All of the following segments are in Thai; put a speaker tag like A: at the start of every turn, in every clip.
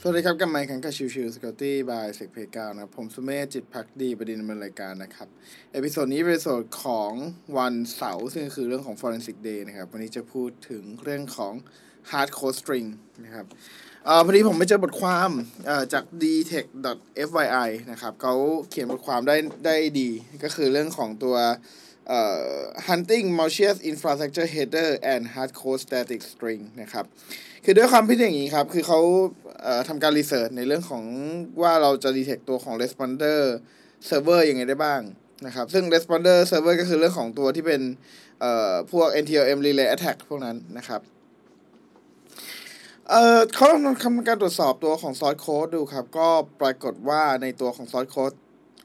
A: สวัสดีครับกับไมค์ขังกับ Chill Chill Security by SecPlayground นะครับ ผมสุเมธจิตภักดีบดินทร์ ดำเนินรายการนะครับ episode นี้เป็น episode ของวันเสาร์ซึ่งคือเรื่องของ Forensic Day นะครับ วันนี้จะพูดถึงเรื่องของ Hard Code String นะครับเอ่อพอดีผมไปเจอบทความเอ่อจาก dtech.fyi นะครับเขาเขียนบทความได้ได้ดี ก็คือเรื่องของตัว hunting malicious infrastructure header and hard code static string นะครับ คือด้วยความพิจอย่างนี้ครับ คือเขาเอ่อทำการรีเสิร์ชในเรื่องของว่าเราจะดีเทคตัวของ responder server ยังไงได้บ้างนะครับ ซึ่ง responder server ก็คือเรื่องของตัวที่เป็นเอ่อพวก NTLM relay attack พวกนั้นนะครับเอ่อเขาทำการตรวจสอบตัวของ source code ดูครับ ก็ปรากฏว่าในตัวของ source code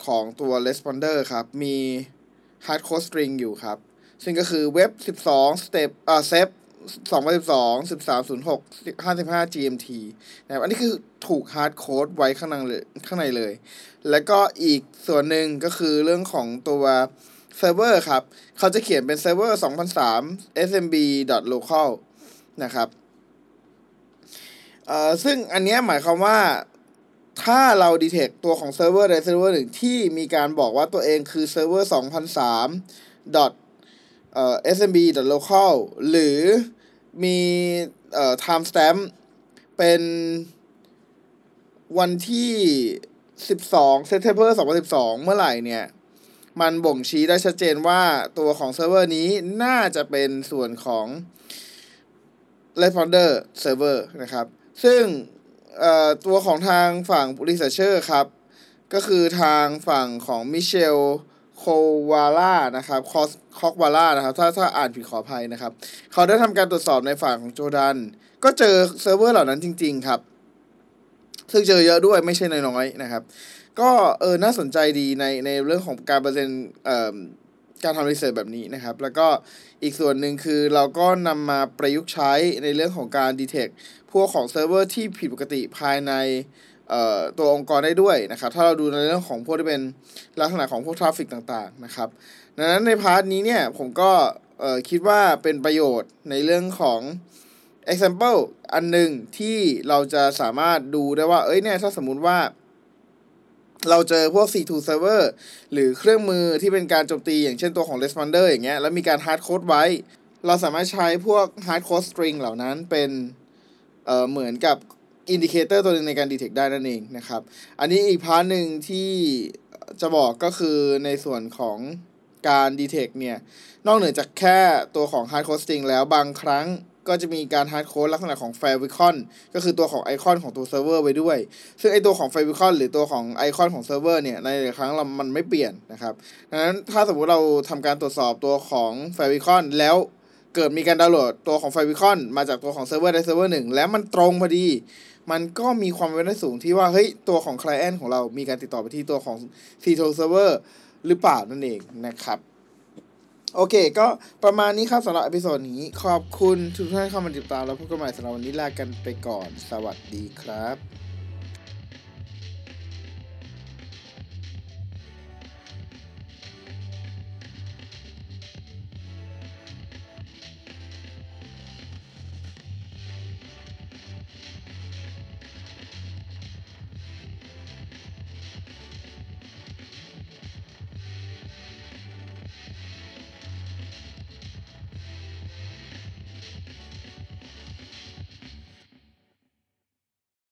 A: ของตัว responder ครับ มี hard code string อยู่ครับ ซึ่งก็คือเว็บ 12 step อ่า step 2012 1306 55 GMT นะครับอันนี้คือถูก hard code ไว้ข้างในเลยข้างในเลย แล้วก็อีกส่วนหนึ่งก็คือเรื่องของตัวเซิร์ฟเวอร์ครับ เขาจะเขียนเป็นเซิร์ฟเวอร์2003 smb.local นะครับ เอ่อซึ่งอันเนี้ยหมายความว่า ถ้าเรา detect ตัวของเซิร์ฟเวอร์ใดเซิร์ฟเวอร์หนึ่งที่มีการบอกว่าตัวเองคือเซิร์ฟเวอร์2003 dot เอ่อ smb dot local หรือมีเอ่อ time stamp เป็นวันที่12 September 2012 เมื่อไหร่เนี่ย มันบ่งชี้ได้ชัดเจนว่าตัวของเซิร์ฟเวอร์นี้น่าจะเป็นส่วนของ responder server นะครับ ซึ่ง เอ่อตัวของทางฝั่ง researcher ครับ ก็คือทางฝั่งของมิเชลโควาล่านะครับคอสคอกวาล่านะครับ ถ้าถ้าอ่านผิดขออภัยนะครับ เขาได้ทำการตรวจสอบในฝั่งของ Shodan ก็เจอเซิร์ฟเวอร์เหล่านั้นจริง ๆ ครับ ซึ่งเจอเยอะด้วยไม่ใช่น้อยๆนะครับ ก็เออน่าสนใจดีในในเรื่องของการเปอร์เซ็นต์เออ การทำ research แบบนี้นะครับ แล้วก็อีกส่วนหนึ่งคือเราก็นำมาประยุกต์ใช้ในเรื่องของการ detectพวกของเซิร์ฟเวอร์ที่ผิดปกติภายในตัวองค์กรได้ด้วยนะครับ ถ้าเราดูในเรื่องของพวกที่เป็นลักษณะของพวก traffic ต่างๆนะครับดังนั้นใน part นี้เนี่ยผมก็คิดว่าเป็นประโยชน์ในเรื่องของ example อันหนึ่งที่เราจะสามารถดูได้ว่า เอ้ยเนี่ยถ้าสมมุติว่า เราเจอพวก C2 server หรือเครื่องมือที่เป็นการโจมตีอย่างเช่นตัวของ responder อย่างเงี้ย แล้วมีการ hard code ไว้ เราสามารถใช้พวก hard code string เหล่านั้นเป็นเอ่อเหมือนกับ indicator ตัวหนึงในการ detect ได้นั่นเองนะครับ อันนี้อีก part หนึ่งที่จะบอกก็คือในส่วนของการ detect เนี่ย นอกเหนือจากแค่ตัวของ hard code string แล้วบางครั้ง ก็จะมีการ hard code ลักษณะของ favicon ก็คือตัวของไอคอนของตัวเซิร์ฟเวอร์ไว้ด้วย ซึ่งไอตัวของ favicon หรือตัวของไอคอนของเซิร์ฟเวอร์เนี่ยในหลายครั้งเรามันไม่เปลี่ยนนะครับดังนั้นถ้าสมมุติเราทำการตรวจสอบตัวของ favicon แล้วเกิดมีการดาวน์โหลดตัวของ favicon มาจากตัวของเซิร์ฟเวอร์ใดเซิร์ฟเวอร์หนึ่งแล้วมันตรงพอดี มันก็มีความเป็นไปได้สูงที่ว่าเฮ้ยตัวของ client ของเรามีการติดต่อไปที่ตัวของ C2 server หรือเปล่านั่นเองนะครับ โอเค ก็ประมาณนี้ครับสำหรับ episode นี้ ขอบคุณทุกท่านที่เข้ามาติดตามแล้วพบกันใหม่สำหรับวันนี้ลากันไปก่อน สวัสดีครับ